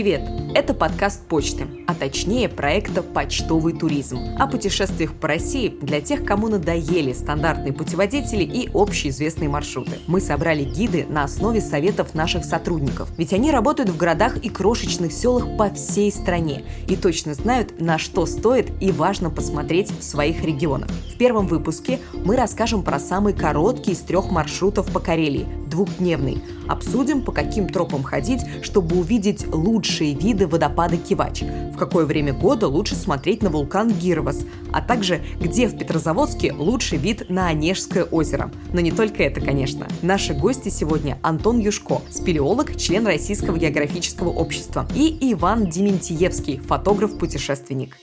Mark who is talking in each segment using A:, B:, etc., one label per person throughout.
A: Привет! Это подкаст почты, а точнее проекта «Почтовый туризм» о путешествиях по России для тех, кому надоели стандартные путеводители и общеизвестные маршруты. Мы собрали гиды на основе советов наших сотрудников, ведь они работают в городах и крошечных селах по всей стране и точно знают, на что стоит и важно посмотреть в своих регионах. В первом выпуске мы расскажем про самый короткий из трех маршрутов по Карелии – двухдневный. Обсудим, по каким тропам ходить, чтобы увидеть лучшие виды водопада Кивач, в какое время года лучше смотреть на вулкан Гирвас, а также где в Петрозаводске лучший вид на Онежское озеро. Но не только это, конечно. Наши гости сегодня Антон Юшко, спелеолог, член Российского географического общества, и Иван Дементьевский, фотограф-путешественник.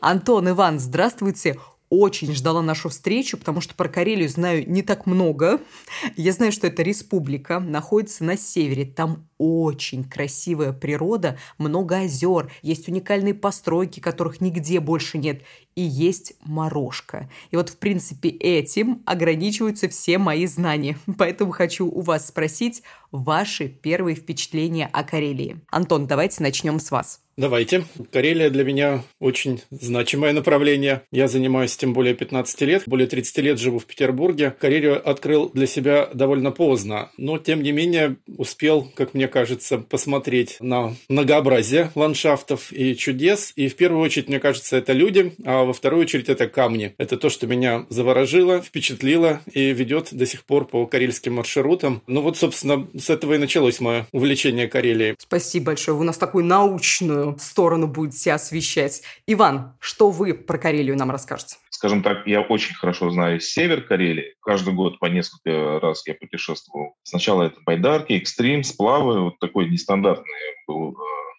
A: Антон, Иван, здравствуйте очень ждала нашу встречу, потому что про Карелию знаю не так много. Я знаю, что это республика, находится на севере. Там очень красивая природа, много озер, есть уникальные постройки, которых нигде больше нет, и есть морожка. И вот, в принципе, этим ограничиваются все мои знания. Поэтому хочу у вас спросить ваши первые впечатления о Карелии. Антон, давайте начнем с вас.
B: Давайте. Карелия для меня очень значимое направление. Я занимаюсь тем более 15 лет. Более 30 лет живу в Петербурге. Карелию открыл для себя довольно поздно, но тем не менее успел, как мне кажется, посмотреть на многообразие ландшафтов и чудес. И в первую очередь, мне кажется, это люди, а во вторую очередь это камни. Это то, что меня заворожило, впечатлило и ведет до сих пор по карельским маршрутам. Ну вот, собственно, с этого и началось мое увлечение Карелией.
A: Спасибо большое. Вы нас такую научную сторону будете освещать. Иван, что вы про Карелию нам расскажете?
C: Скажем так, я очень хорошо знаю север Карелии. Каждый год по несколько раз я путешествовал. Сначала это байдарки, экстрим, сплавы. Вот такой нестандартный был э,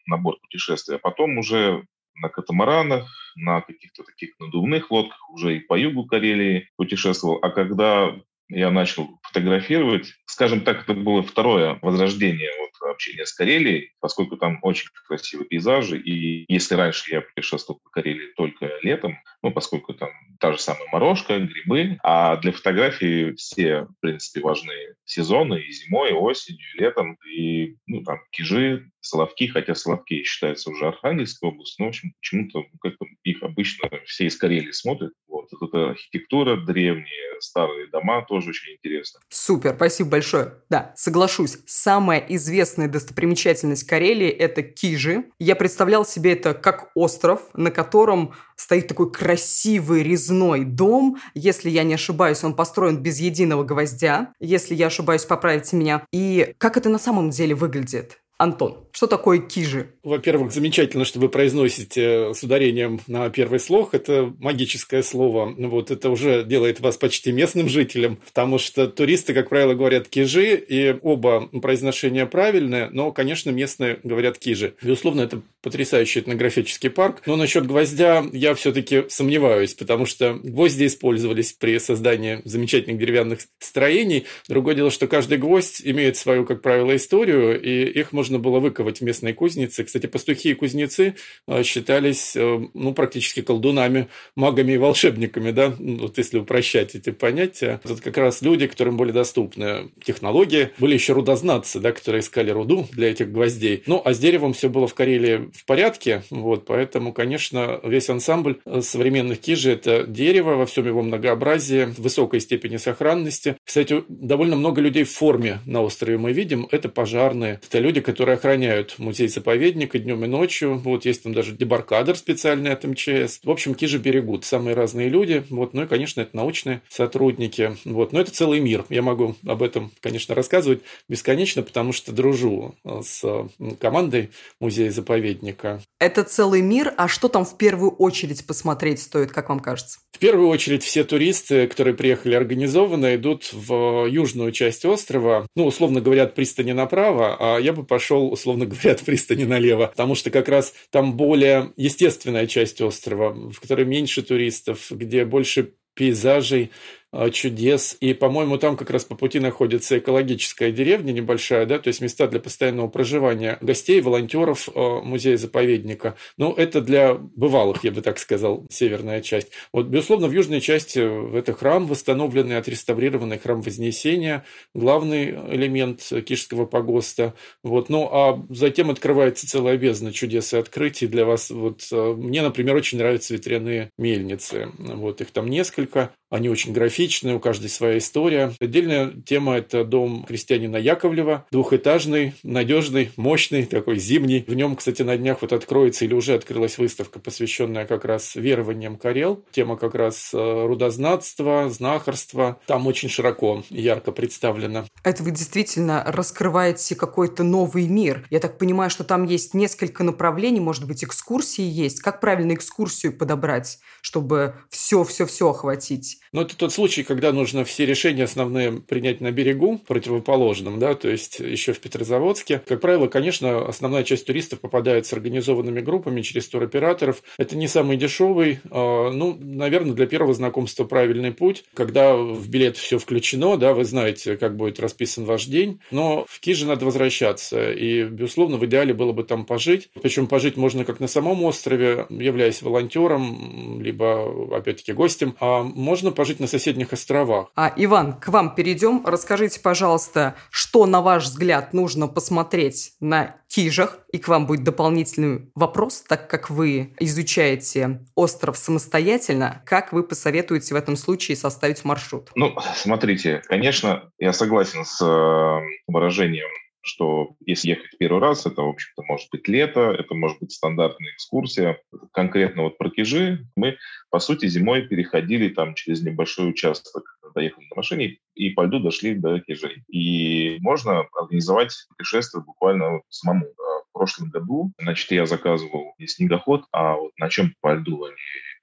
C: набор путешествий. А потом уже на катамаранах, на каких-то таких надувных лодках, уже и по югу Карелии путешествовал. А когда я начал фотографировать. Скажем так, это было второе возрождение вот, общения с Карелией, поскольку там очень красивые пейзажи. И если раньше я путешествовал по Карелии только летом, ну, поскольку там та же самая морожка, грибы, а для фотографии все, в принципе, важные сезоны и зимой, и осенью, и летом, и, ну, там, кижи, Соловки, хотя Соловки считаются уже Архангельской областью, но, в общем, почему-то как-то их обычно все из Карелии смотрят. Вот. Это архитектура, древние старые дома, тоже очень интересно.
A: Супер, спасибо большое. Да, соглашусь. Самая известная достопримечательность Карелии – это Кижи. Я представлял себе это как остров, на котором стоит такой красивый резной дом. Если я не ошибаюсь, он построен без единого гвоздя. Если я ошибаюсь, поправьте меня. И как это на самом деле выглядит? Антон, что такое кижи?
B: Во-первых, замечательно, что вы произносите с ударением на первый слог. Это магическое слово. Вот это уже делает вас почти местным жителем, потому что туристы, как правило, говорят кижи, и оба произношения правильные, но, конечно, местные говорят кижи. Безусловно, это потрясающий этнографический парк. Но насчет гвоздя я все-таки сомневаюсь, потому что гвозди использовались при создании замечательных деревянных строений. Другое дело, что каждый гвоздь имеет свою, как правило, историю, и их можно можно было выковать в местной кузнице. Кстати, пастухи и кузнецы э, считались э, ну, практически колдунами, магами и волшебниками, да, вот если упрощать эти понятия. Это как раз люди, которым были доступны технологии. Были еще рудознатцы, да, которые искали руду для этих гвоздей. Ну, а с деревом все было в Карелии в порядке, вот, поэтому, конечно, весь ансамбль э, современных кижи – это дерево во всем его многообразии, высокой степени сохранности. Кстати, довольно много людей в форме на острове мы видим. Это пожарные, это люди, которые которые охраняют музей-заповедник и днем, и ночью. Вот есть там даже дебаркадер специальный от МЧС. В общем, Кижи берегут самые разные люди. Вот. Ну и, конечно, это научные сотрудники. Вот. Но это целый мир. Я могу об этом, конечно, рассказывать бесконечно, потому что дружу с командой музея-заповедника.
A: Это целый мир, а что там в первую очередь посмотреть стоит, как вам кажется?
B: В первую очередь все туристы, которые приехали организованно, идут в южную часть острова. Ну, условно говоря, от пристани направо, а я бы пошел пошел, условно говоря, от пристани налево, потому что как раз там более естественная часть острова, в которой меньше туристов, где больше пейзажей, чудес. И, по-моему, там как раз по пути находится экологическая деревня небольшая, да, то есть места для постоянного проживания гостей, волонтеров а, музея-заповедника. Ну, это для бывалых, я бы так сказал, северная часть. Вот, безусловно, в южной части это храм, восстановленный, отреставрированный храм Вознесения, главный элемент Кишского погоста. Вот, ну, а затем открывается целая бездна чудес и открытий для вас. Вот, мне, например, очень нравятся ветряные мельницы. Вот, их там несколько. Они очень графичные, у каждой своя история. Отдельная тема – это дом крестьянина Яковлева. Двухэтажный, надежный, мощный, такой зимний. В нем, кстати, на днях вот откроется или уже открылась выставка, посвященная как раз верованиям Карел. Тема как раз э, рудознатства, знахарства. Там очень широко ярко представлено.
A: Это вы действительно раскрываете какой-то новый мир. Я так понимаю, что там есть несколько направлений, может быть, экскурсии есть. Как правильно экскурсию подобрать, чтобы все-все-все охватить?
B: Но это тот случай, когда нужно все решения основные принять на берегу, противоположном, да, то есть еще в Петрозаводске. Как правило, конечно, основная часть туристов попадает с организованными группами через туроператоров. Это не самый дешевый, а, ну, наверное, для первого знакомства правильный путь, когда в билет все включено, да, вы знаете, как будет расписан ваш день, но в Киже надо возвращаться, и, безусловно, в идеале было бы там пожить, причем пожить можно как на самом острове, являясь волонтером, либо, опять-таки, гостем, а можно пожить на соседних островах.
A: А, Иван, к вам перейдем. Расскажите, пожалуйста, что, на ваш взгляд, нужно посмотреть на Кижах? И к вам будет дополнительный вопрос, так как вы изучаете остров самостоятельно, как вы посоветуете в этом случае составить маршрут?
C: Ну, смотрите, конечно, я согласен с э, выражением что если ехать первый раз, это, в общем-то, может быть лето, это может быть стандартная экскурсия. Конкретно вот про Кижи мы, по сути, зимой переходили там через небольшой участок, доехали на машине и по льду дошли до Кижей. И можно организовать путешествие буквально вот самому. В прошлом году, значит, я заказывал не снегоход, а вот на чем по льду они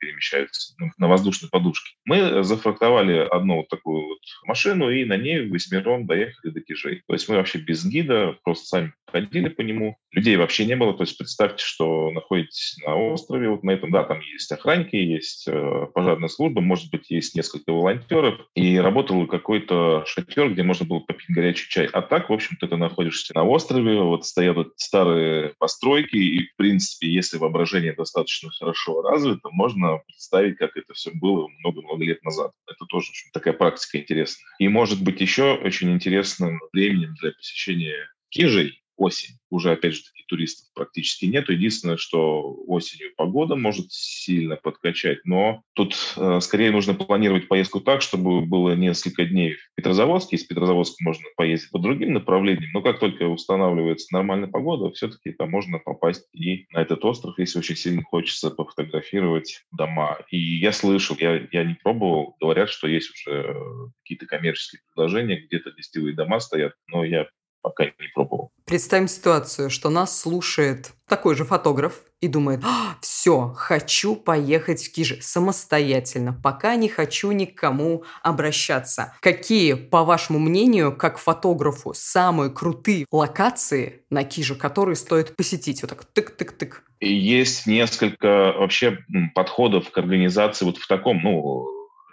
C: перемещаются ну, на воздушной подушке. Мы зафрактовали одну вот такую вот машину и на ней восьмером доехали до Кижей. То есть мы вообще без гида, просто сами ходили по нему. Людей вообще не было. То есть представьте, что находитесь на острове, вот на этом, да, там есть охранники, есть э, пожарная служба, может быть, есть несколько волонтеров, и работал какой-то шатер, где можно было попить горячий чай. А так, в общем-то, ты находишься на острове, вот стоят вот старые постройки, и, в принципе, если воображение достаточно хорошо развито, можно представить, как это все было много-много лет назад. Это тоже очень такая практика интересная. И, может быть, еще очень интересным временем для посещения Кижей осень. Уже, опять же таки, туристов практически нет. Единственное, что осенью погода может сильно подкачать, но тут э, скорее нужно планировать поездку так, чтобы было несколько дней в Петрозаводске. Из Петрозаводска можно поездить по другим направлениям, но как только устанавливается нормальная погода, все-таки там можно попасть и на этот остров, если очень сильно хочется пофотографировать дома. И я слышал, я, я не пробовал, говорят, что есть уже какие-то коммерческие предложения, где-то гостевые дома стоят, но я пока не пробовал.
A: Представим ситуацию, что нас слушает такой же фотограф и думает, а, все, хочу поехать в Кижи самостоятельно, пока не хочу никому обращаться. Какие, по вашему мнению, как фотографу, самые крутые локации на Киже, которые стоит посетить? Вот так тык-тык-тык.
C: Есть несколько вообще подходов к организации вот в таком, ну,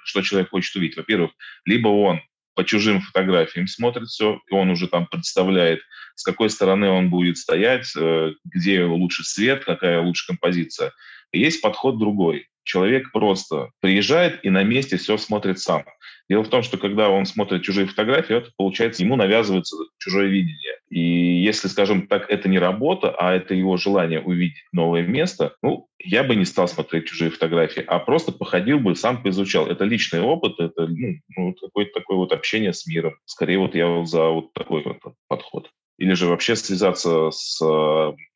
C: что человек хочет увидеть. Во-первых, либо он по чужим фотографиям смотрит все, и он уже там представляет, с какой стороны он будет стоять, э, где лучше свет, какая лучше композиция. Есть подход другой. Человек просто приезжает и на месте все смотрит сам. Дело в том, что когда он смотрит чужие фотографии, это получается, ему навязывается чужое видение. И если, скажем так, это не работа, а это его желание увидеть новое место, ну, я бы не стал смотреть чужие фотографии, а просто походил бы, сам поизучал. Это личный опыт, это ну, ну, какое-то такое вот общение с миром. Скорее вот я за вот такой вот подход. Или же вообще связаться с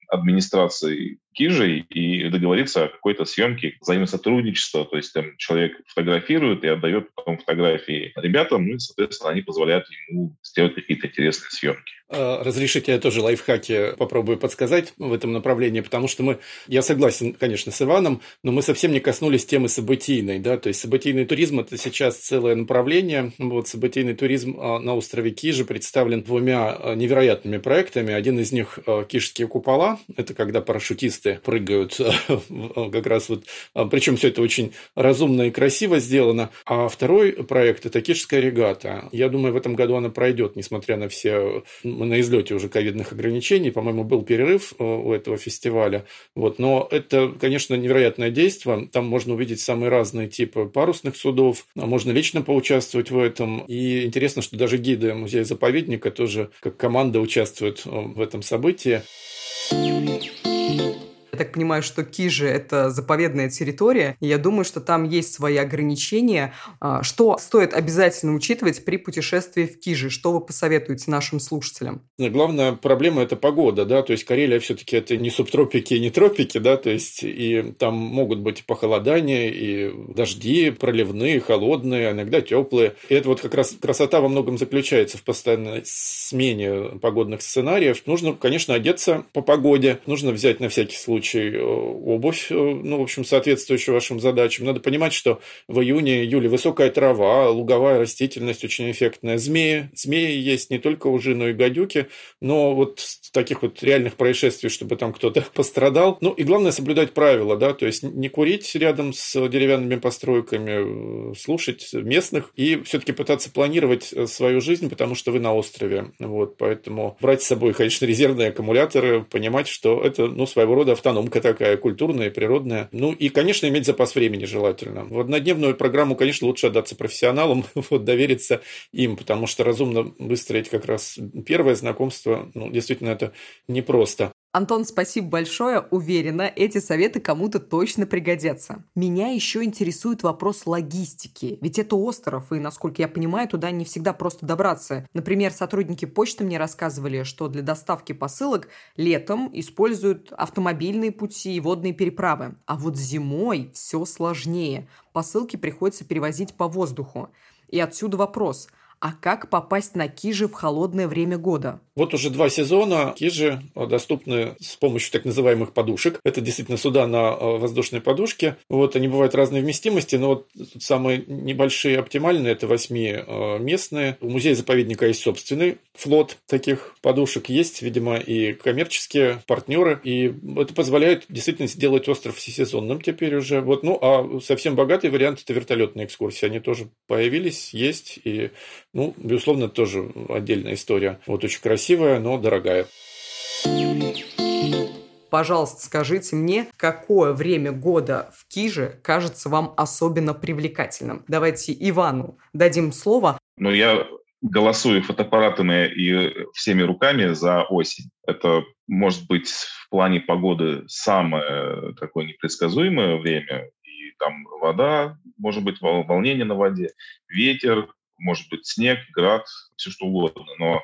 C: администрацией Кижей и договориться о какой-то съемке взаимосотрудничества. То есть там человек фотографирует и отдает потом фотографии ребятам, ну и, соответственно, они позволяют ему сделать какие-то интересные съемки.
B: А, разрешите, я тоже лайфхаки попробую подсказать в этом направлении, потому что мы, я согласен, конечно, с Иваном, но мы совсем не коснулись темы событийной, да, то есть событийный туризм – это сейчас целое направление. Вот событийный туризм а, на острове Кижи представлен двумя а, невероятными проектами. Один из них – Кижские купола, это когда парашютисты прыгают как раз вот, причем все это очень разумно и красиво сделано. А второй проект – это Кижская регата. Я думаю, в этом году она пройдет, несмотря на все мы на излете уже ковидных ограничений, по-моему, был перерыв э, у этого фестиваля. Вот. Но это, конечно, невероятное действие. Там можно увидеть самые разные типы парусных судов, а можно лично поучаствовать в этом. И интересно, что даже гиды музея-заповедника тоже как команда участвуют э, в этом событии.
A: Я так понимаю, что Кижи – это заповедная территория, и я думаю, что там есть свои ограничения. А, что стоит обязательно учитывать при путешествии в Кижи? Что вы посоветуете нашим слушателям?
B: Главная проблема – это погода, да, то есть Карелия все-таки это не субтропики не тропики, да, то есть и там могут быть похолодания, и дожди проливные, холодные, иногда теплые. И это вот как раз красота во многом заключается в постоянной смене погодных сценариев. Нужно, конечно, одеться по погоде, нужно взять на всякий случай случай э, обувь, э, ну, в общем, соответствующую вашим задачам. Надо понимать, что в июне-июле высокая трава, луговая растительность очень эффектная. Змеи, змеи есть не только ужи, но и гадюки, но вот таких вот реальных происшествий, чтобы там кто-то пострадал. Ну, и главное соблюдать правила, да, то есть не курить рядом с деревянными постройками, э, слушать местных и все-таки пытаться планировать свою жизнь, потому что вы на острове. Вот, поэтому брать с собой, конечно, резервные аккумуляторы, понимать, что это, ну, своего рода автономия экономка такая, культурная, природная. Ну и, конечно, иметь запас времени желательно. В однодневную программу, конечно, лучше отдаться профессионалам, вот, довериться им, потому что разумно выстроить как раз первое знакомство, ну, действительно, это непросто.
A: Антон, спасибо большое. Уверена, эти советы кому-то точно пригодятся. Меня еще интересует вопрос логистики. Ведь это остров, и, насколько я понимаю, туда не всегда просто добраться. Например, сотрудники почты мне рассказывали, что для доставки посылок летом используют автомобильные пути и водные переправы. А вот зимой все сложнее. Посылки приходится перевозить по воздуху. И отсюда вопрос – а как попасть на Кижи в холодное время года?
B: Вот уже два сезона Кижи доступны с помощью так называемых подушек. Это действительно суда на э, воздушной подушке. Вот они бывают разной вместимости, но вот самые небольшие оптимальные – это восьмиместные. У музея-заповедника есть собственный флот таких подушек. Есть, видимо, и коммерческие партнеры. И это позволяет действительно сделать остров всесезонным теперь уже. Вот. Ну, а совсем богатый вариант – это вертолетные экскурсии. Они тоже появились, есть. И ну, безусловно, тоже отдельная история. Вот очень красивая, но дорогая.
A: Пожалуйста, скажите мне, какое время года в Киже кажется вам особенно привлекательным? Давайте Ивану дадим слово.
C: Ну, я голосую фотоаппаратами и всеми руками за осень. Это может быть в плане погоды самое такое непредсказуемое время. И там вода, может быть волнение на воде, ветер, может быть снег, град, все что угодно. Но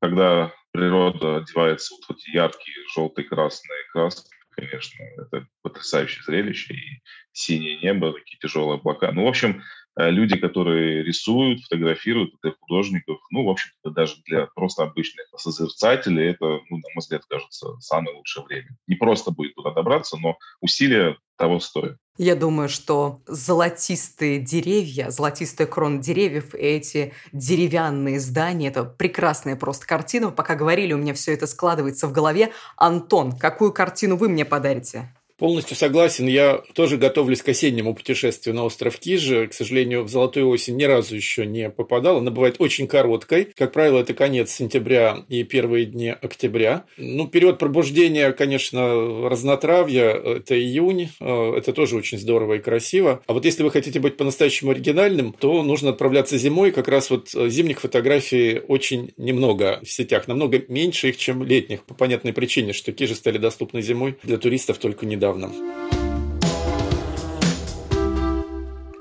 C: когда природа одевается вот в эти яркие желтые, красные краски, конечно, это потрясающее зрелище. И синее небо, такие тяжелые облака. Ну, в общем, люди, которые рисуют, фотографируют, для художников, ну, в общем-то, даже для просто обычных созерцателей, это, ну, на мой взгляд, кажется, самое лучшее время. Не просто будет туда добраться, но усилия того стоят.
A: Я думаю, что золотистые деревья, золотистая крона деревьев и эти деревянные здания – это прекрасная просто картина. Пока говорили, у меня все это складывается в голове. Антон, какую картину вы мне подарите?
B: Полностью согласен. Я тоже готовлюсь к осеннему путешествию на остров Кижи. К сожалению, в золотую осень ни разу еще не попадал. Она бывает очень короткой. Как правило, это конец сентября и первые дни октября. Ну, период пробуждения, конечно, разнотравья – это июнь. Э, это тоже очень здорово и красиво. А вот если вы хотите быть по-настоящему оригинальным, то нужно отправляться зимой. Как раз вот э, зимних фотографий очень немного в сетях. Намного меньше их, чем летних. По понятной причине, что Кижи стали доступны зимой для туристов только недавно недавно.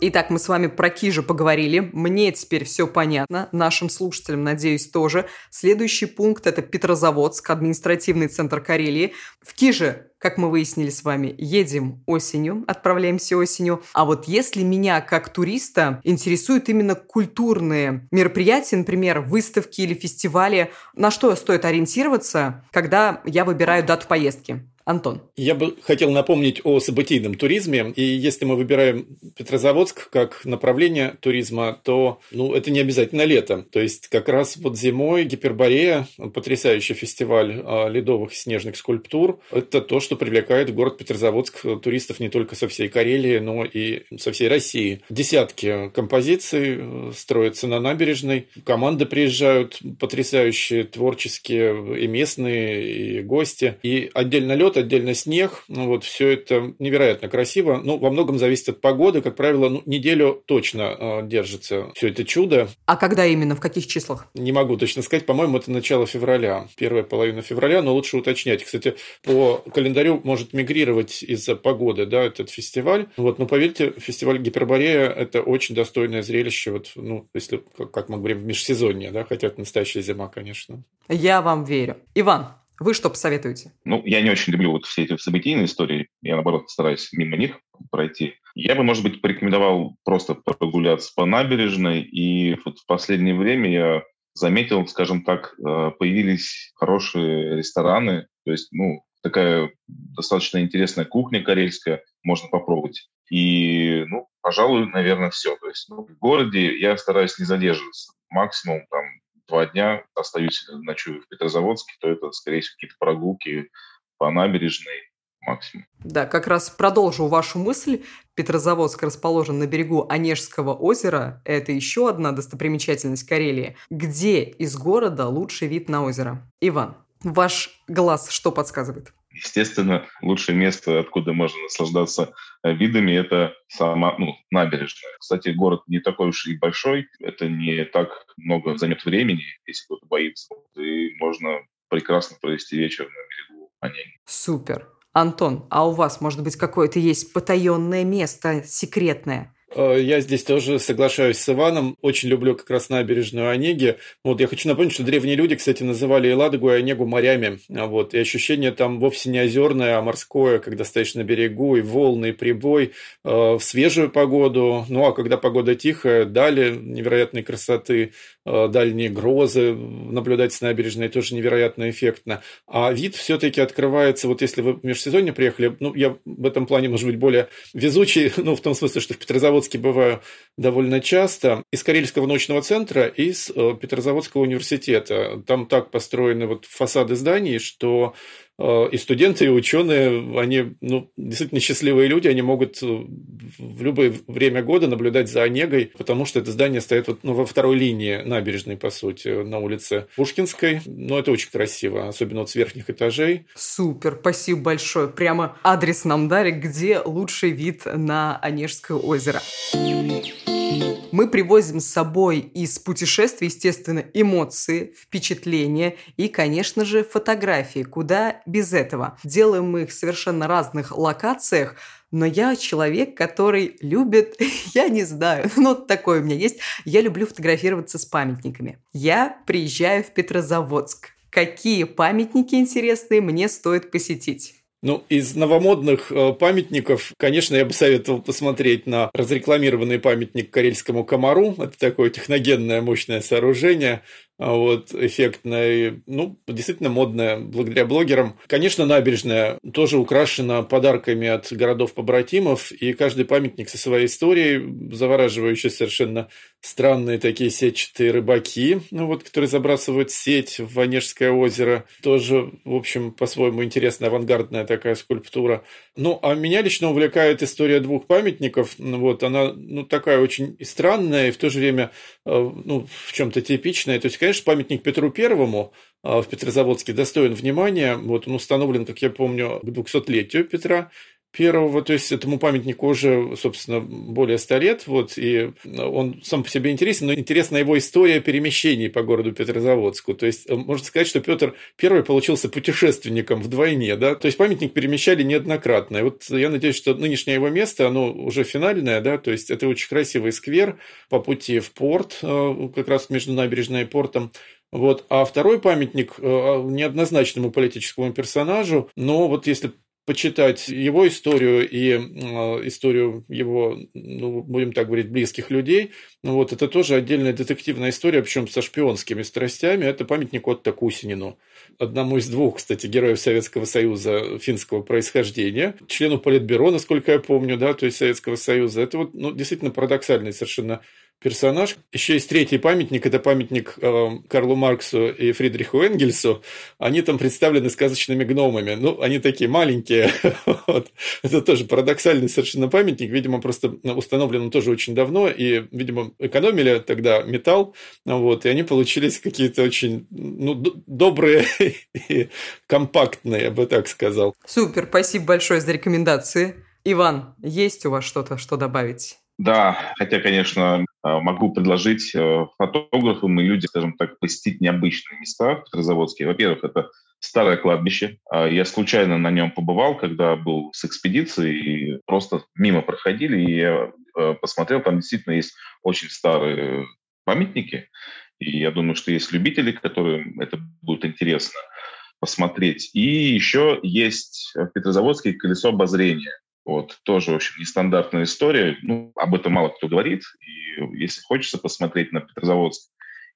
A: Итак, мы с вами про Кижи поговорили. Мне теперь все понятно. Нашим слушателям, надеюсь, тоже. Следующий пункт – это Петрозаводск, административный центр Карелии. В Киже как мы выяснили с вами, едем осенью, отправляемся осенью. А вот если меня как туриста интересуют именно культурные мероприятия, например, выставки или фестивали, на что стоит ориентироваться, когда я выбираю дату поездки? Антон.
B: Я бы хотел напомнить о событийном туризме. И если мы выбираем Петрозаводск как направление туризма, то ну, это не обязательно лето. То есть как раз вот зимой Гиперборея, потрясающий фестиваль а, ледовых и снежных скульптур, это то, что привлекает в город Петрозаводск туристов не только со всей Карелии, но и со всей России. Десятки композиций э, строятся на набережной. Команды приезжают потрясающие, творческие и местные, и гости. И отдельно лед лед, отдельно снег. Ну, вот все это невероятно красиво. Ну, во многом зависит от погоды. Как правило, ну, неделю точно э, держится все это чудо.
A: А когда именно? В каких числах?
B: Не могу точно сказать. По-моему, это начало февраля. Первая половина февраля, но лучше уточнять. Кстати, по календарю может мигрировать из-за погоды, да, этот фестиваль. Вот, но поверьте, фестиваль Гиперборея – это очень достойное зрелище. Вот, ну, если, как мы говорим, в межсезонье, да, хотя это настоящая зима, конечно.
A: Я вам верю. Иван, вы что посоветуете?
C: Ну, я не очень люблю вот все эти событийные истории. Я, наоборот, стараюсь мимо них пройти. Я бы, может быть, порекомендовал просто прогуляться по набережной. И вот в последнее время я заметил, скажем так, э, появились хорошие рестораны. То есть, ну, такая достаточно интересная кухня карельская, можно попробовать. И, ну, пожалуй, наверное, все. То есть ну, в городе я стараюсь не задерживаться. Максимум там два дня остаюсь, ночую в Петрозаводске, то это, скорее всего, какие-то прогулки по набережной максимум.
A: Да, как раз продолжу вашу мысль. Петрозаводск расположен на берегу Онежского озера. Это еще одна достопримечательность Карелии. Где из города лучший вид на озеро? Иван, ваш глаз что подсказывает?
C: Естественно, лучшее место, откуда можно наслаждаться э, видами, это сама ну, набережная. Кстати, город не такой уж и большой, это не так много займет времени, если кто-то боится. И можно прекрасно провести вечер на берегу Онеги.
A: Супер. Антон, а у вас, может быть, какое-то есть потаенное место, секретное?
B: Э, я здесь тоже соглашаюсь с Иваном. Очень люблю как раз набережную Онеги. Вот я хочу напомнить, что древние люди, кстати, называли и Ладогу, и Онегу морями. Вот. И ощущение там вовсе не озерное, а морское, когда стоишь на берегу, и волны, и прибой э, в свежую погоду. Ну, а когда погода тихая, дали невероятной красоты, э, дальние грозы наблюдать с набережной тоже невероятно эффектно. А вид все-таки открывается, вот если вы в межсезонье приехали, ну, я в этом плане, может быть, более везучий, ну, в том смысле, что в Петрозаводске Петрозаводске бываю довольно часто. Из Карельского научного центра, из э, Петрозаводского университета. Там так построены вот фасады зданий, что и студенты, и ученые, они ну, действительно счастливые люди, они могут э, в любое время года наблюдать за Онегой, потому что это здание стоит вот, ну, во второй линии набережной, по сути, на улице Пушкинской. Но это очень красиво, особенно вот с верхних этажей.
A: Супер, спасибо большое. Прямо адрес нам дали, где лучший вид на Онежское озеро. Мы привозим с собой из путешествий, естественно, эмоции, впечатления и, конечно же, фотографии. Куда без этого? Делаем мы их в совершенно разных локациях, но я человек, который любит, я не знаю, ну такое у меня есть, я люблю фотографироваться с памятниками. Я приезжаю в Петрозаводск. Какие памятники интересные мне стоит посетить?
B: Ну, из новомодных э, памятников, конечно, я бы советовал посмотреть на разрекламированный памятник Карельскому комару. Это такое техногенное мощное сооружение. А вот, эффектная, ну, действительно модная благодаря блогерам. Конечно, набережная тоже украшена подарками от городов-побратимов, и каждый памятник со своей историей, завораживающие совершенно странные такие сетчатые рыбаки, ну, вот, которые забрасывают сеть в Онежское озеро. Тоже, в общем, по-своему интересная авангардная такая скульптура. Ну, а меня лично увлекает история двух памятников. Ну, вот, она, ну, такая очень странная и в то же время, э, ну, в чем-то типичная. То есть, конечно, памятник Петру Первому э, в Петрозаводске достоин внимания. Вот он установлен, как я помню, к 200-летию Петра. Первого, то есть этому памятнику уже, собственно, более ста лет, вот, и он сам по себе интересен, но интересна его история перемещений по городу Петрозаводску. То есть, можно сказать, что Петр первый получился путешественником вдвойне, да, то есть памятник перемещали неоднократно. И вот я надеюсь, что нынешнее его место, оно уже финальное, да, то есть это очень красивый сквер по пути в порт, э, как раз между набережной и портом. Вот. А второй памятник э, неоднозначному политическому персонажу, но вот если почитать его историю и э, историю его, ну, будем так говорить, близких людей. Ну, вот это тоже отдельная детективная история, причем со шпионскими страстями. Это памятник Отто Кусинину, одному из двух, кстати, героев Советского Союза финского происхождения, члену Политбюро, насколько я помню, да, то есть Советского Союза. Это вот ну, действительно парадоксальный совершенно персонаж. Еще есть третий памятник, это памятник э, Карлу Марксу и Фридриху Энгельсу. Они там представлены сказочными гномами. Ну, они такие маленькие. вот. Это тоже парадоксальный совершенно памятник. Видимо, просто установлен он тоже очень давно. И, видимо, экономили тогда металл. Вот, и они получились какие-то очень ну, добрые и компактные, я бы так сказал.
A: Супер, спасибо большое за рекомендации. Иван, есть у вас что-то, что добавить?
C: Да, хотя, конечно, а, могу предложить э, фотографам и людям, скажем так, посетить необычные места в Петрозаводске. Во-первых, это старое кладбище. А, я случайно на нем побывал, когда был с экспедицией, и просто мимо проходили, и я э, посмотрел, там действительно есть очень старые памятники, и я думаю, что есть любители, которым это будет интересно посмотреть. И еще есть в Петрозаводске колесо обозрения. Вот, тоже, в общем, нестандартная история. Ну, об этом мало кто говорит. И если хочется посмотреть на Петрозаводск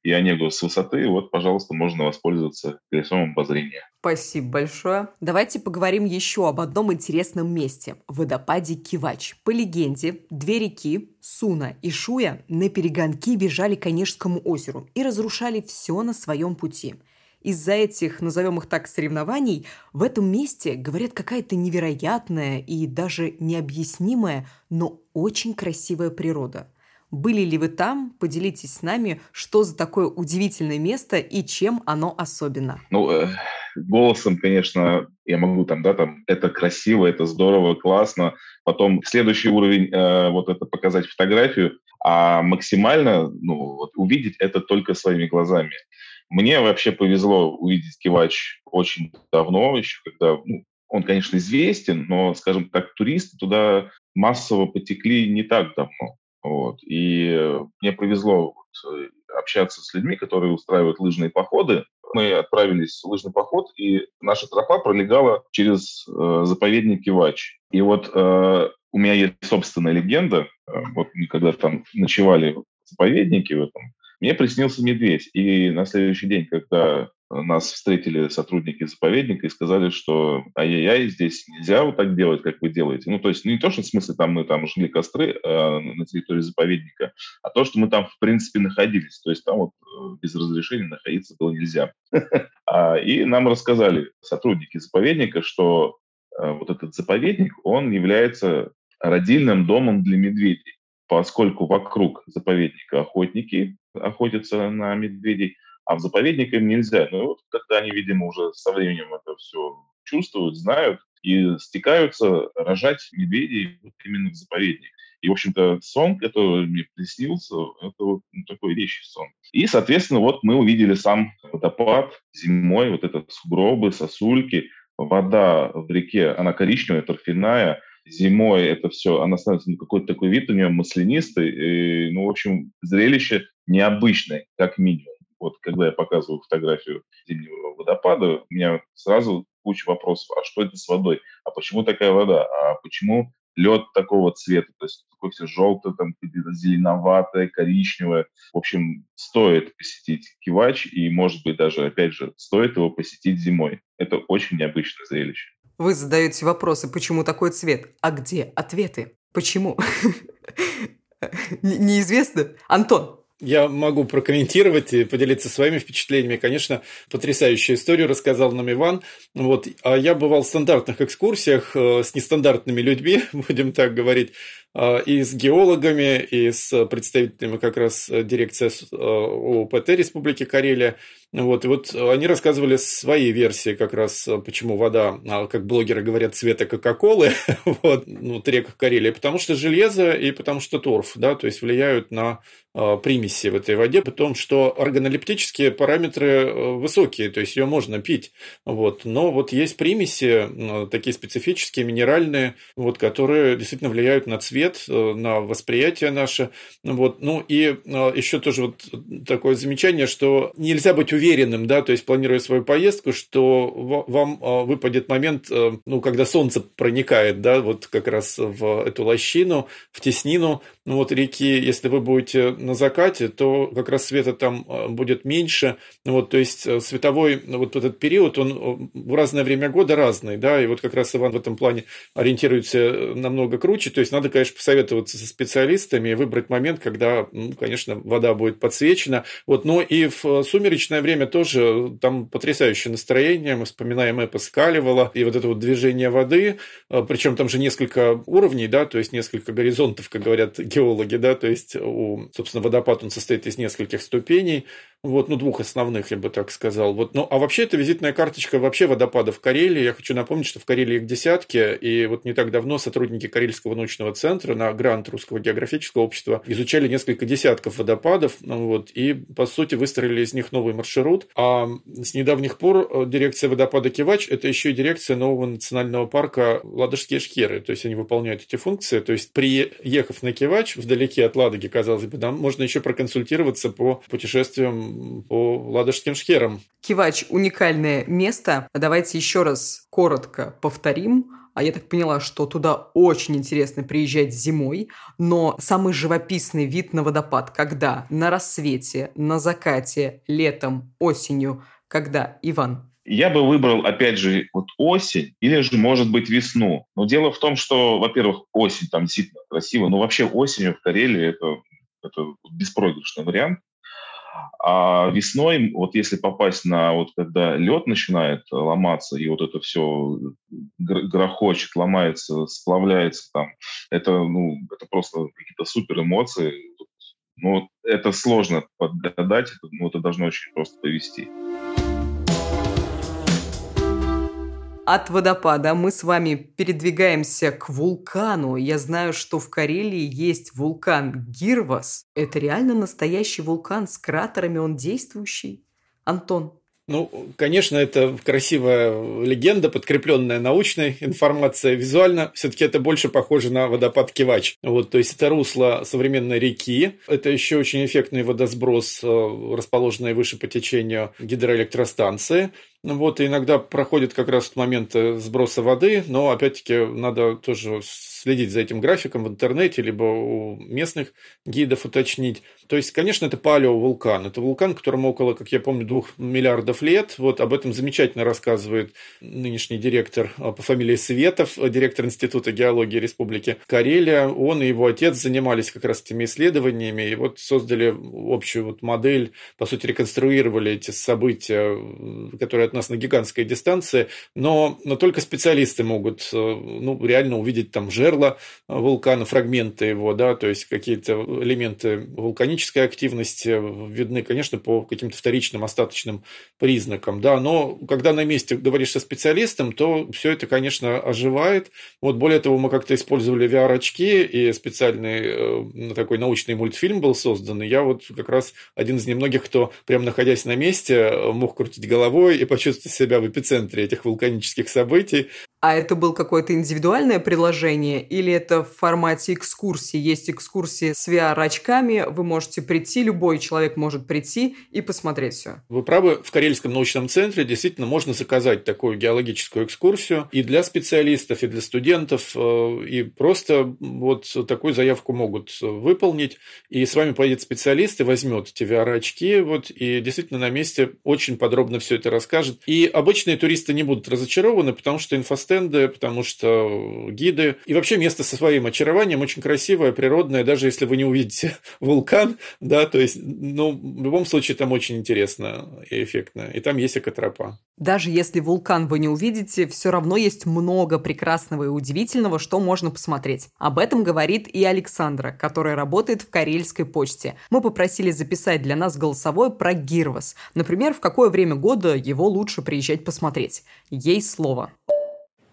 C: и Онегу с высоты, вот, пожалуйста, можно воспользоваться колесом обозрения.
A: Спасибо большое. Давайте поговорим еще об одном интересном месте – водопаде Кивач. По легенде, две реки – Суна и Шуя – на перегонки бежали к Онежскому озеру и разрушали все на своем пути – из-за этих, назовем их так, соревнований, в этом месте, говорят, какая-то невероятная и даже необъяснимая, но очень красивая природа. Были ли вы там? Поделитесь с нами, что за такое удивительное место и чем оно особенно.
C: Ну, э, голосом, конечно, я могу там, да, там, это красиво, это здорово, классно. Потом следующий уровень, э, вот это показать фотографию, а максимально, ну, вот, увидеть это только своими глазами. Мне вообще повезло увидеть Кивач очень давно, еще когда ну, он, конечно, известен, но, скажем так, туристы туда массово потекли не так давно. Вот. И мне повезло вот, э, общаться с людьми, которые устраивают лыжные походы. Мы отправились в лыжный поход, и наша тропа пролегала через э, заповедник Кивач. И вот э, у меня есть собственная легенда. Э, вот мы когда там ночевали в заповеднике в этом, мне приснился медведь. И на следующий день, когда нас встретили сотрудники заповедника и сказали, что ай-яй-яй, здесь нельзя вот так делать, как вы делаете. Ну, то есть не то, что в смысле там мы там жгли костры э, на территории заповедника, а то, что мы там в принципе находились. То есть там вот э, без разрешения находиться было нельзя. А, и нам рассказали сотрудники заповедника, что э, вот этот заповедник, он является родильным домом для медведей поскольку вокруг заповедника охотники охотятся на медведей, а в заповедник им нельзя. Ну вот когда они, видимо, уже со временем это все чувствуют, знают и стекаются рожать медведей вот именно в заповедник. И, в общем-то, сон, который мне приснился, это вот ну, такой речь сон. И, соответственно, вот мы увидели сам водопад зимой, вот этот сугробы, сосульки, вода в реке, она коричневая, торфяная, зимой это все, она становится ну, какой-то такой вид у нее маслянистый. И, ну, в общем, зрелище необычное, как минимум. Вот когда я показываю фотографию зимнего водопада, у меня сразу куча вопросов. А что это с водой? А почему такая вода? А почему лед такого цвета? То есть такое все желтое, там, зеленоватое, коричневое. В общем, стоит посетить Кивач, и, может быть, даже, опять же, стоит его посетить зимой. Это очень необычное зрелище.
A: Вы задаете вопросы, почему такой цвет? А где ответы? Почему? Неизвестно. Антон,
B: я могу прокомментировать и поделиться своими впечатлениями. Конечно, потрясающую историю рассказал нам Иван. Вот. А я бывал в стандартных экскурсиях э, с нестандартными людьми, будем так говорить. И с геологами, и с представителями как раз дирекции ОПТ Республики Карелия. Вот, и вот они рассказывали свои версии как раз, почему вода, как блогеры говорят, цвета Кока-Колы, вот, ну, в реках Карелии, потому что железо и потому что торф, да, то есть влияют на Э, примеси в этой воде, при что органолептические параметры э, высокие, то есть ее можно пить. Вот. Но вот есть примеси, э, такие специфические, минеральные, вот, которые действительно влияют на цвет, на восприятие наше. Вот. Ну и еще тоже вот такое замечание, что нельзя быть уверенным, да, то есть планируя свою поездку, что вам выпадет момент, ну, когда солнце проникает, да, вот как раз в эту лощину, в теснину вот реки, если вы будете на закате, то как раз света там э, будет меньше. Вот, то есть э, световой вот этот период, он э, в разное время года разный, да, и вот как раз Иван в этом плане ориентируется намного круче. То есть надо, конечно, посоветоваться со специалистами выбрать момент, когда, ну, конечно, вода будет подсвечена. Вот, но и в сумеречное время тоже там потрясающее настроение. Мы вспоминаем эпос Каливала и вот это вот движение воды, причем там же несколько уровней, да, то есть несколько горизонтов, как говорят геологи, да, то есть у, Собственно, водопад он состоит из нескольких ступеней, вот, ну, двух основных, я бы так сказал. Вот, ну, а вообще это визитная карточка вообще водопадов Карелии. Я хочу напомнить, что в Карелии их десятки, и вот не так давно сотрудники Карельского научного центра на грант Русского географического общества изучали несколько десятков водопадов, ну, вот, и, по сути, выстроили из них новый маршрут. А с недавних пор э, дирекция водопада Кивач – это еще и дирекция нового национального парка Ладожские шхеры, то есть они выполняют эти функции. То есть, приехав на Кивач, вдалеке от Ладоги, казалось бы, нам можно еще проконсультироваться по путешествиям по Ладожским шхерам.
A: Кивач – уникальное место. Давайте еще раз коротко повторим. А я так поняла, что туда очень интересно приезжать зимой, но самый живописный вид на водопад, когда на рассвете, на закате, летом, осенью, когда, Иван?
C: Я бы выбрал, опять же, вот осень или же, может быть, весну. Но дело в том, что, во-первых, осень там действительно красиво, но вообще осенью в Карелии это это беспроигрышный вариант. А весной, вот если попасть на вот когда лед начинает ломаться, и вот это все грохочет, ломается, сплавляется там, это, ну, это просто какие-то супер эмоции. Ну, это сложно подгадать, это, ну, это должно очень просто повести.
A: От водопада мы с вами передвигаемся к вулкану. Я знаю, что в Карелии есть вулкан Гирвас. Это реально настоящий вулкан с кратерами, он действующий? Антон.
B: Ну, конечно, это красивая легенда, подкрепленная научной информацией. Визуально все-таки это больше похоже на водопад Кивач. Вот, то есть это русло современной реки. Это еще очень эффектный водосброс, э, расположенный выше по течению гидроэлектростанции. Вот, и иногда проходит как раз момент сброса воды, но опять-таки надо тоже следить за этим графиком в интернете, либо у местных гидов уточнить. То есть, конечно, это палеовулкан. Это вулкан, которому около, как я помню, двух миллиардов лет. Вот об этом замечательно рассказывает нынешний директор а, по фамилии Светов, директор Института геологии Республики Карелия. Он и его отец занимались как раз этими исследованиями и вот создали общую вот модель, по сути, реконструировали эти события, которые от нас на гигантской дистанции, но, но только специалисты могут ну, реально увидеть там жертвы жерла вулкана, фрагменты его, да, то есть какие-то элементы вулканической активности видны, конечно, по каким-то вторичным остаточным признакам, да, но когда на месте говоришь со специалистом, то все это, конечно, оживает. Вот более того, мы как-то использовали VR-очки, и специальный э, такой научный мультфильм был создан, и я вот как раз один из немногих, кто, прямо находясь на месте, мог крутить головой и почувствовать себя в эпицентре этих вулканических событий.
A: А это был какое-то индивидуальное приложение или это в формате экскурсии? Есть экскурсии с VR-очками, вы можете прийти, любой человек может прийти и посмотреть все.
B: Вы правы, в Карельском научном центре действительно можно заказать такую геологическую экскурсию и для специалистов, и для студентов, э, и просто вот такую заявку могут выполнить, и с вами поедет специалист и возьмет эти VR-очки, вот, и действительно на месте очень подробно все это расскажет. И обычные туристы не будут разочарованы, потому что инфоструктура фотостенды, потому что гиды. И вообще место со своим очарованием очень красивое, природное, даже если вы не увидите вулкан, да, то есть, ну, в любом случае там очень интересно и эффектно. И там есть экотропа.
A: Даже если вулкан вы не увидите, все равно есть много прекрасного и удивительного, что можно посмотреть. Об этом говорит и Александра, которая работает в Карельской почте. Мы попросили записать для нас голосовое про Гирвас. Например, в какое время года его лучше приезжать посмотреть. Ей слово.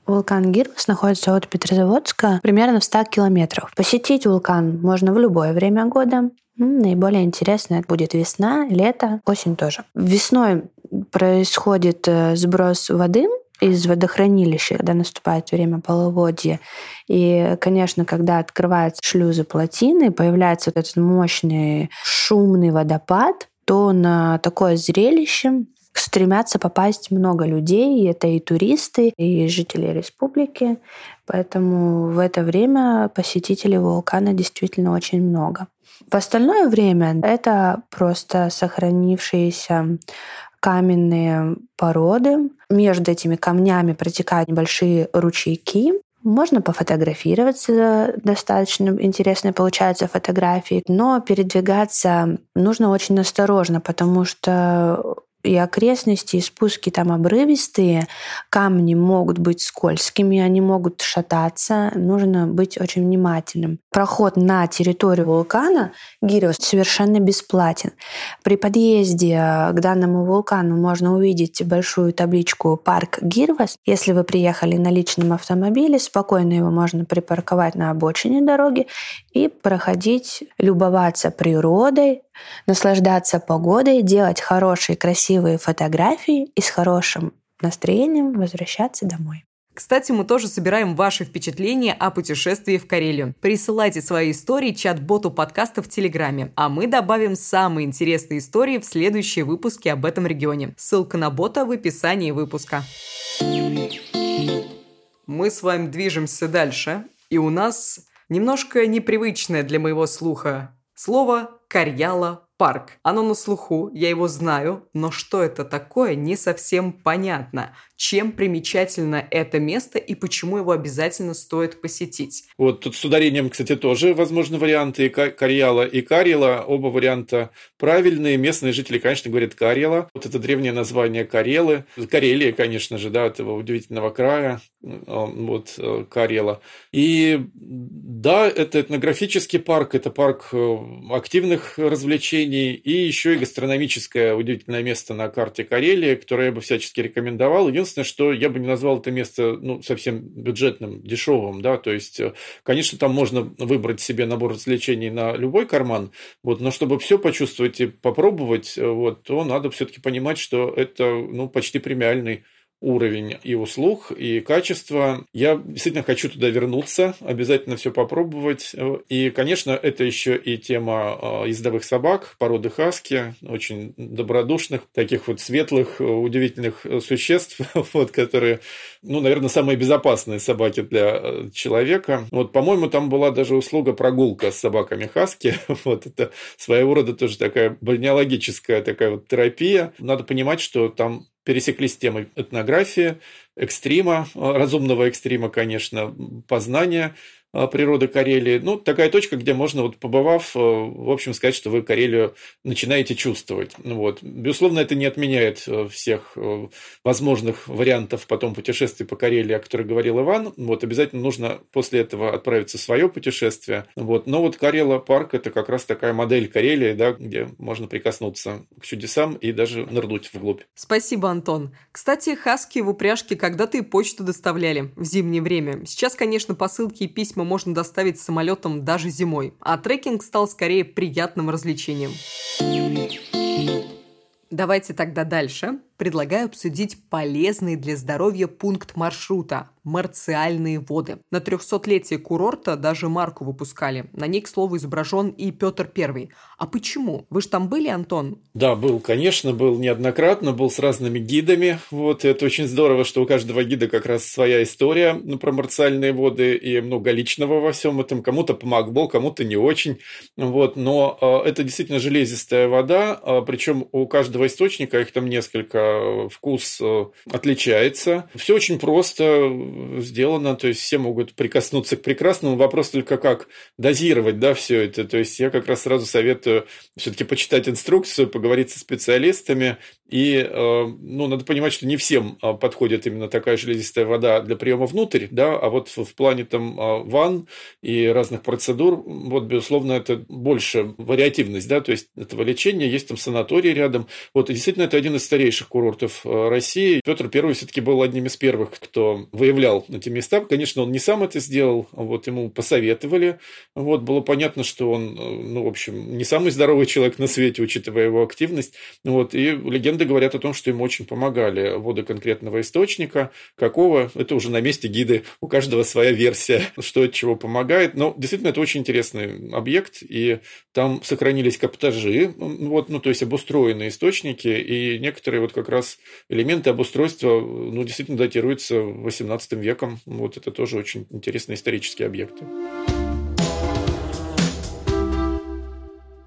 D: Вулкан Гирвас находится от Петрозаводска примерно в 100 километрах. Посетить вулкан можно в любое время года. Наиболее интересно будет весна, лето, осень тоже. Весной происходит э, сброс воды из водохранилища, когда наступает время половодья. И, конечно, когда открываются шлюзы плотины, появляется вот этот мощный шумный водопад, то на такое зрелище стремятся попасть много людей, и это и туристы, и жители республики. Поэтому в это время посетителей вулкана действительно очень много. В остальное время это просто сохранившиеся каменные породы. Между этими камнями протекают небольшие ручейки. Можно пофотографироваться, достаточно интересные получаются фотографии, но передвигаться нужно очень осторожно, потому что и окрестности, и спуски там обрывистые, камни могут быть скользкими, они могут шататься, нужно быть очень внимательным. Проход на территорию вулкана Гириос совершенно бесплатен. При подъезде к данному вулкану можно увидеть большую табличку «Парк Гирвас». Если вы приехали на личном автомобиле, спокойно его можно припарковать на обочине дороги и проходить, любоваться природой, наслаждаться погодой, делать хорошие, красивые фотографии и с хорошим настроением возвращаться домой.
A: Кстати, мы тоже собираем ваши впечатления о путешествии в Карелию. Присылайте свои истории чат-боту подкаста в Телеграме, а мы добавим самые интересные истории в следующие выпуски об этом регионе. Ссылка на бота в описании выпуска. Мы с вами движемся дальше, и у нас немножко непривычное для моего слуха слово «карьяла парк. Оно на слуху, я его знаю, но что это такое, не совсем понятно. Чем примечательно это место и почему его обязательно стоит посетить?
B: Вот тут с ударением, кстати, тоже возможны варианты и Карьяла, и Карела. Оба варианта правильные. Местные жители, конечно, говорят Карела. Вот это древнее название Карелы. Карелия, конечно же, да, этого удивительного края. Вот э, Карела. И да, это этнографический парк, это парк э, активных развлечений и еще и гастрономическое удивительное место на карте Карелии, которое я бы всячески рекомендовал. Единственное, что я бы не назвал это место ну, совсем бюджетным, дешевым, да, то есть, э, конечно, там можно выбрать себе набор развлечений на любой карман, вот, но чтобы все почувствовать и попробовать, э, вот, то надо все-таки понимать, что это ну, почти премиальный уровень и услуг, и качества. Я действительно хочу туда вернуться, обязательно все попробовать. И, конечно, это еще и тема а, ездовых собак, породы хаски, очень добродушных, таких вот светлых, удивительных существ, вот, которые, ну, наверное, самые безопасные собаки для э, человека. Вот, по-моему, там была даже услуга прогулка с собаками хаски. Вот, это своего рода тоже такая бальнеологическая такая вот терапия. Надо понимать, что там пересеклись темы этнографии, экстрима, разумного экстрима, конечно, познания природы Карелии. Ну, такая точка, где можно, вот побывав, э, в общем, сказать, что вы Карелию начинаете чувствовать. Вот. Безусловно, это не отменяет э, всех э, возможных вариантов потом путешествий по Карелии, о которых говорил Иван. Вот, обязательно нужно после этого отправиться в свое путешествие. Вот. Но вот Карела парк – это как раз такая модель Карелии, да, где можно прикоснуться к чудесам и даже нырнуть вглубь.
A: Спасибо, Антон. Кстати, хаски в упряжке когда-то и почту доставляли в зимнее время. Сейчас, конечно, посылки и письма можно доставить самолетом даже зимой, а трекинг стал скорее приятным развлечением. Давайте тогда дальше. Предлагаю обсудить полезный для здоровья пункт маршрута марциальные воды. На 300-летие курорта даже марку выпускали. На ней, к слову, изображен и Петр Первый. А почему? Вы же там были, Антон?
B: Да, был, конечно, был неоднократно, был с разными гидами. Вот, это очень здорово, что у каждого гида как раз своя история ну, про марциальные воды и много личного во всем этом. Кому-то помогал, кому-то не очень. Вот, но э, это действительно железистая вода, э, причем у каждого источника, их там несколько, вкус отличается. Все очень просто сделано, то есть все могут прикоснуться к прекрасному. Вопрос только как дозировать, да, все это. То есть я как раз сразу советую все-таки почитать инструкцию, поговорить со специалистами. И, ну, надо понимать, что не всем подходит именно такая железистая вода для приема внутрь, да, а вот в плане там ванн и разных процедур, вот, безусловно, это больше вариативность, да, то есть этого лечения, есть там санаторий рядом. Вот, и действительно, это один из старейших курортов э, России. Петр Первый все-таки был одним из первых, кто выявлял эти места. Конечно, он не сам это сделал, вот ему посоветовали. Вот, было понятно, что он, э, ну, в общем, не самый здоровый человек на свете, учитывая его активность. Вот, и легенды говорят о том, что ему очень помогали воды конкретного источника. Какого? Это уже на месте гиды. У каждого своя версия, что от чего помогает. Но действительно, это очень интересный объект, и там сохранились каптажи, вот, ну, то есть обустроенные источники, и некоторые вот как раз элементы обустройства, ну, действительно датируются 18 веком. Вот это тоже очень интересные исторические объекты.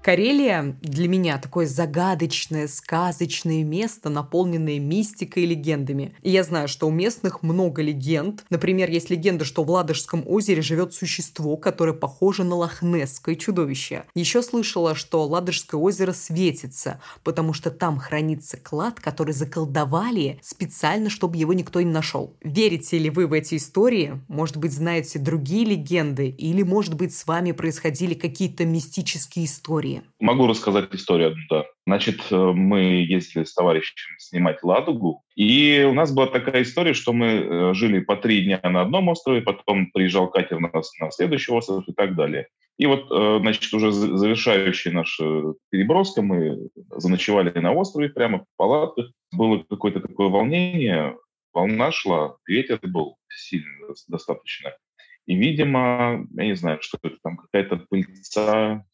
A: Карелия для меня такое загадочное, сказочное место, наполненное мистикой и легендами. И я знаю, что у местных много легенд. Например, есть легенда, что в Ладожском озере живет существо, которое похоже на лохнесское чудовище. Еще слышала, что Ладожское озеро светится, потому что там хранится клад, который заколдовали специально, чтобы его никто не нашел. Верите ли вы в эти истории? Может быть, знаете другие легенды? Или, может быть, с вами происходили какие-то мистические истории?
C: Могу рассказать историю одну, да. Значит, э, мы ездили с товарищем снимать «Ладогу», и у нас была такая история, что мы э, жили по три дня на одном острове, потом приезжал катер на, на следующий остров и так далее. И вот, э, значит, уже завершающая наша переброска, мы заночевали на острове прямо в палатках. Было какое-то такое волнение, волна шла, ветер был сильный достаточно. И, видимо, я не знаю, что это там, какая-то пыльца,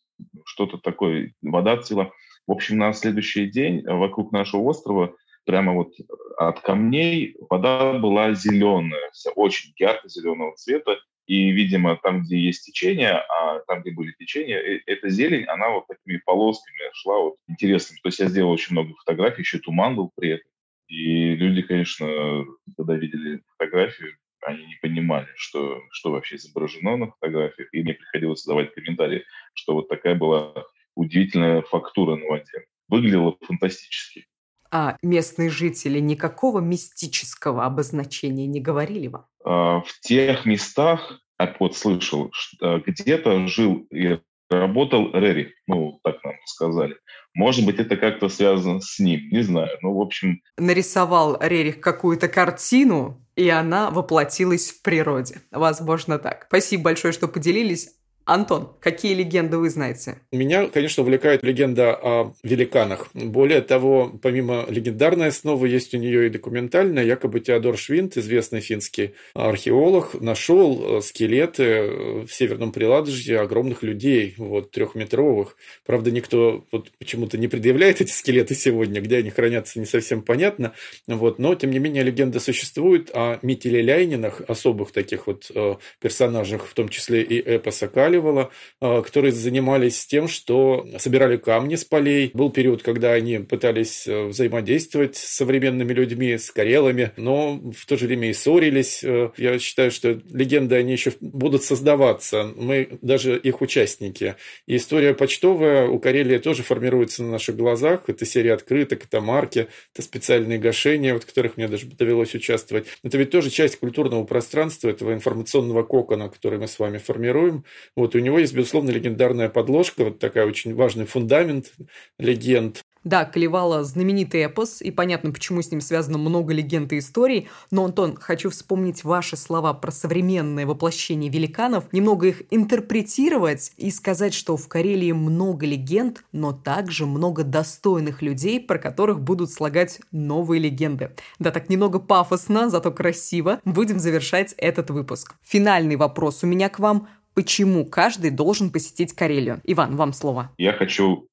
C: что-то такое, вода цвела. В общем, на следующий день вокруг нашего острова прямо вот от камней вода была зеленая, вся очень ярко-зеленого цвета. И, видимо, там, где есть течение, а там, где были течения, э, эта зелень, она вот такими полосками шла вот интересным. То есть я сделал очень много фотографий, еще туман был при этом. И люди, конечно, когда видели фотографию, они не понимали, что, что вообще изображено на фотографиях, и мне приходилось задавать комментарии, что вот такая была удивительная фактура на воде. Выглядело фантастически.
A: А местные жители никакого мистического обозначения не говорили вам?
C: А, в тех местах, вот слышал, где-то жил и работал Рерих, ну, так нам сказали. Может быть, это как-то связано с ним, не знаю. Ну, в общем...
A: Нарисовал Рерих какую-то картину, и она воплотилась в природе. Возможно, так. Спасибо большое, что поделились. Антон, какие легенды вы знаете?
B: Меня, конечно, увлекает легенда о великанах. Более того, помимо легендарной основы, есть у нее и документальная. Якобы Теодор Швинт, известный финский археолог, нашел э, скелеты э, в Северном Приладожье огромных людей, вот, трехметровых. Правда, никто вот почему-то не предъявляет эти скелеты сегодня, где они хранятся, не совсем понятно. Вот, но, тем не менее, легенда существует о Митиле особых таких вот э, персонажах, в том числе и эпоса Кали, Калевала, а, которые занимались тем, что собирали камни с полей. Был период, когда они пытались э, взаимодействовать с современными людьми, с карелами, но в то же время и ссорились. Э, я считаю, что легенды, они еще будут создаваться. Мы даже их участники. И история почтовая у Карелии тоже формируется на наших глазах. Это серия открыток, это марки, это специальные гашения, вот, в которых мне даже довелось участвовать. Это ведь тоже часть культурного пространства, этого информационного кокона, который мы с вами формируем. Вот, у него есть, безусловно, легендарная подложка, вот такая очень важный фундамент легенд.
A: Да, Калевала знаменитый эпос, и понятно, почему с ним связано много легенд и историй. Но, Антон, хочу вспомнить ваши слова про современное воплощение великанов, немного их интерпретировать и сказать, что в Карелии много легенд, но также много достойных людей, про которых будут слагать новые легенды. Да, так немного пафосно, зато красиво. Будем завершать этот выпуск. Финальный вопрос у меня к вам почему каждый должен посетить Карелию. Иван, вам слово.
C: Я хочу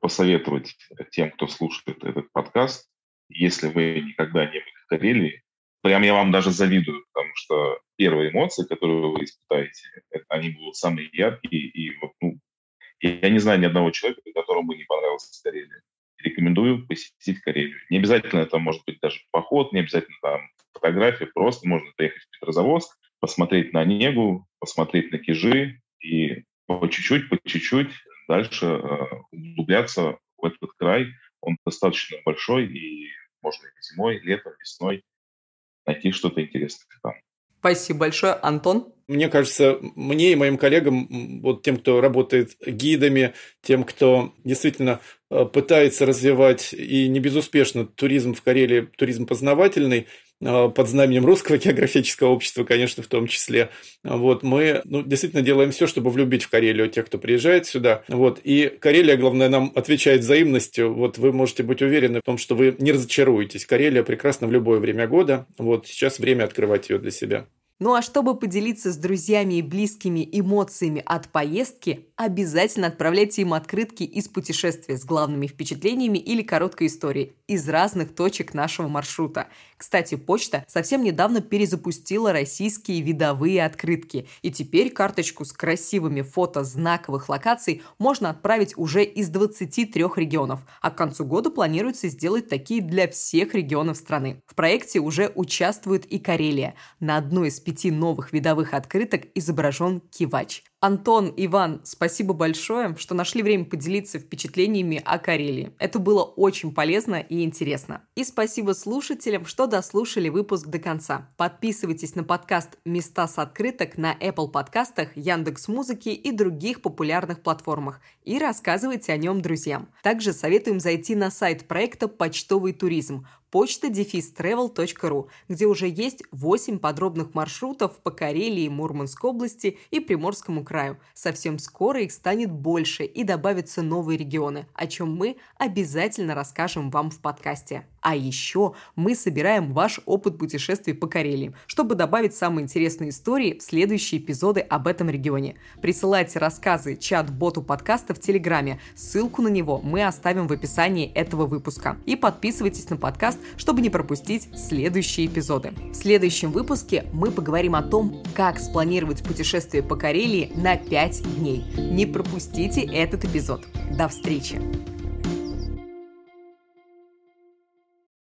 C: посоветовать тем, кто слушает этот подкаст, если вы никогда не были в Карелии, прям я вам даже завидую, потому что первые эмоции, которые вы испытаете, они будут самые яркие. И ну, я не знаю ни одного человека, которому бы не понравилась Карелия. Рекомендую посетить Карелию. Не обязательно это может быть даже поход, не обязательно там фотографии, просто можно приехать в Петрозаводск, посмотреть на Негу, посмотреть на Кижи и по чуть-чуть, по чуть-чуть дальше э, углубляться в этот край. Он достаточно большой, и можно и зимой, летом, весной найти что-то интересное там.
A: Спасибо большое, Антон.
B: Мне кажется, мне и моим коллегам, вот тем, кто работает гидами, тем, кто действительно э, пытается развивать и не безуспешно туризм в Карелии, туризм познавательный, под знаменем Русского географического общества, конечно, в том числе. Вот, мы ну, действительно делаем все, чтобы влюбить в Карелию тех, кто приезжает сюда. Вот, и Карелия, главное, нам отвечает взаимностью. Вот вы можете быть уверены в том, что вы не разочаруетесь. Карелия прекрасна в любое время года. Вот сейчас время открывать ее для себя.
A: Ну а чтобы поделиться с друзьями и близкими эмоциями от поездки, обязательно отправляйте им открытки из путешествия с главными впечатлениями или короткой историей из разных точек нашего маршрута. Кстати, почта совсем недавно перезапустила российские видовые открытки, и теперь карточку с красивыми фото знаковых локаций можно отправить уже из 23 регионов, а к концу года планируется сделать такие для всех регионов страны. В проекте уже участвует и Карелия. На одной из пяти новых видовых открыток изображен кивач. Антон, Иван, спасибо большое, что нашли время поделиться впечатлениями о Карелии. Это было очень полезно и интересно. И спасибо слушателям, что дослушали выпуск до конца. Подписывайтесь на подкаст «Места с открыток» на Apple подкастах, Яндекс Музыки и других популярных платформах и рассказывайте о нем друзьям. Также советуем зайти на сайт проекта «Почтовый туризм» почта travel.ru, где уже есть 8 подробных маршрутов по Карелии, Мурманской области и Приморскому краю. Совсем скоро их станет больше и добавятся новые регионы, о чем мы обязательно расскажем вам в подкасте. А еще мы собираем ваш опыт путешествий по Карелии, чтобы добавить самые интересные истории в следующие эпизоды об этом регионе. Присылайте рассказы чат-боту подкаста в Телеграме. Ссылку на него мы оставим в описании этого выпуска. И подписывайтесь на подкаст, чтобы не пропустить следующие эпизоды. В следующем выпуске мы поговорим о том, как спланировать путешествие по Карелии на 5 дней. Не пропустите этот эпизод. До встречи!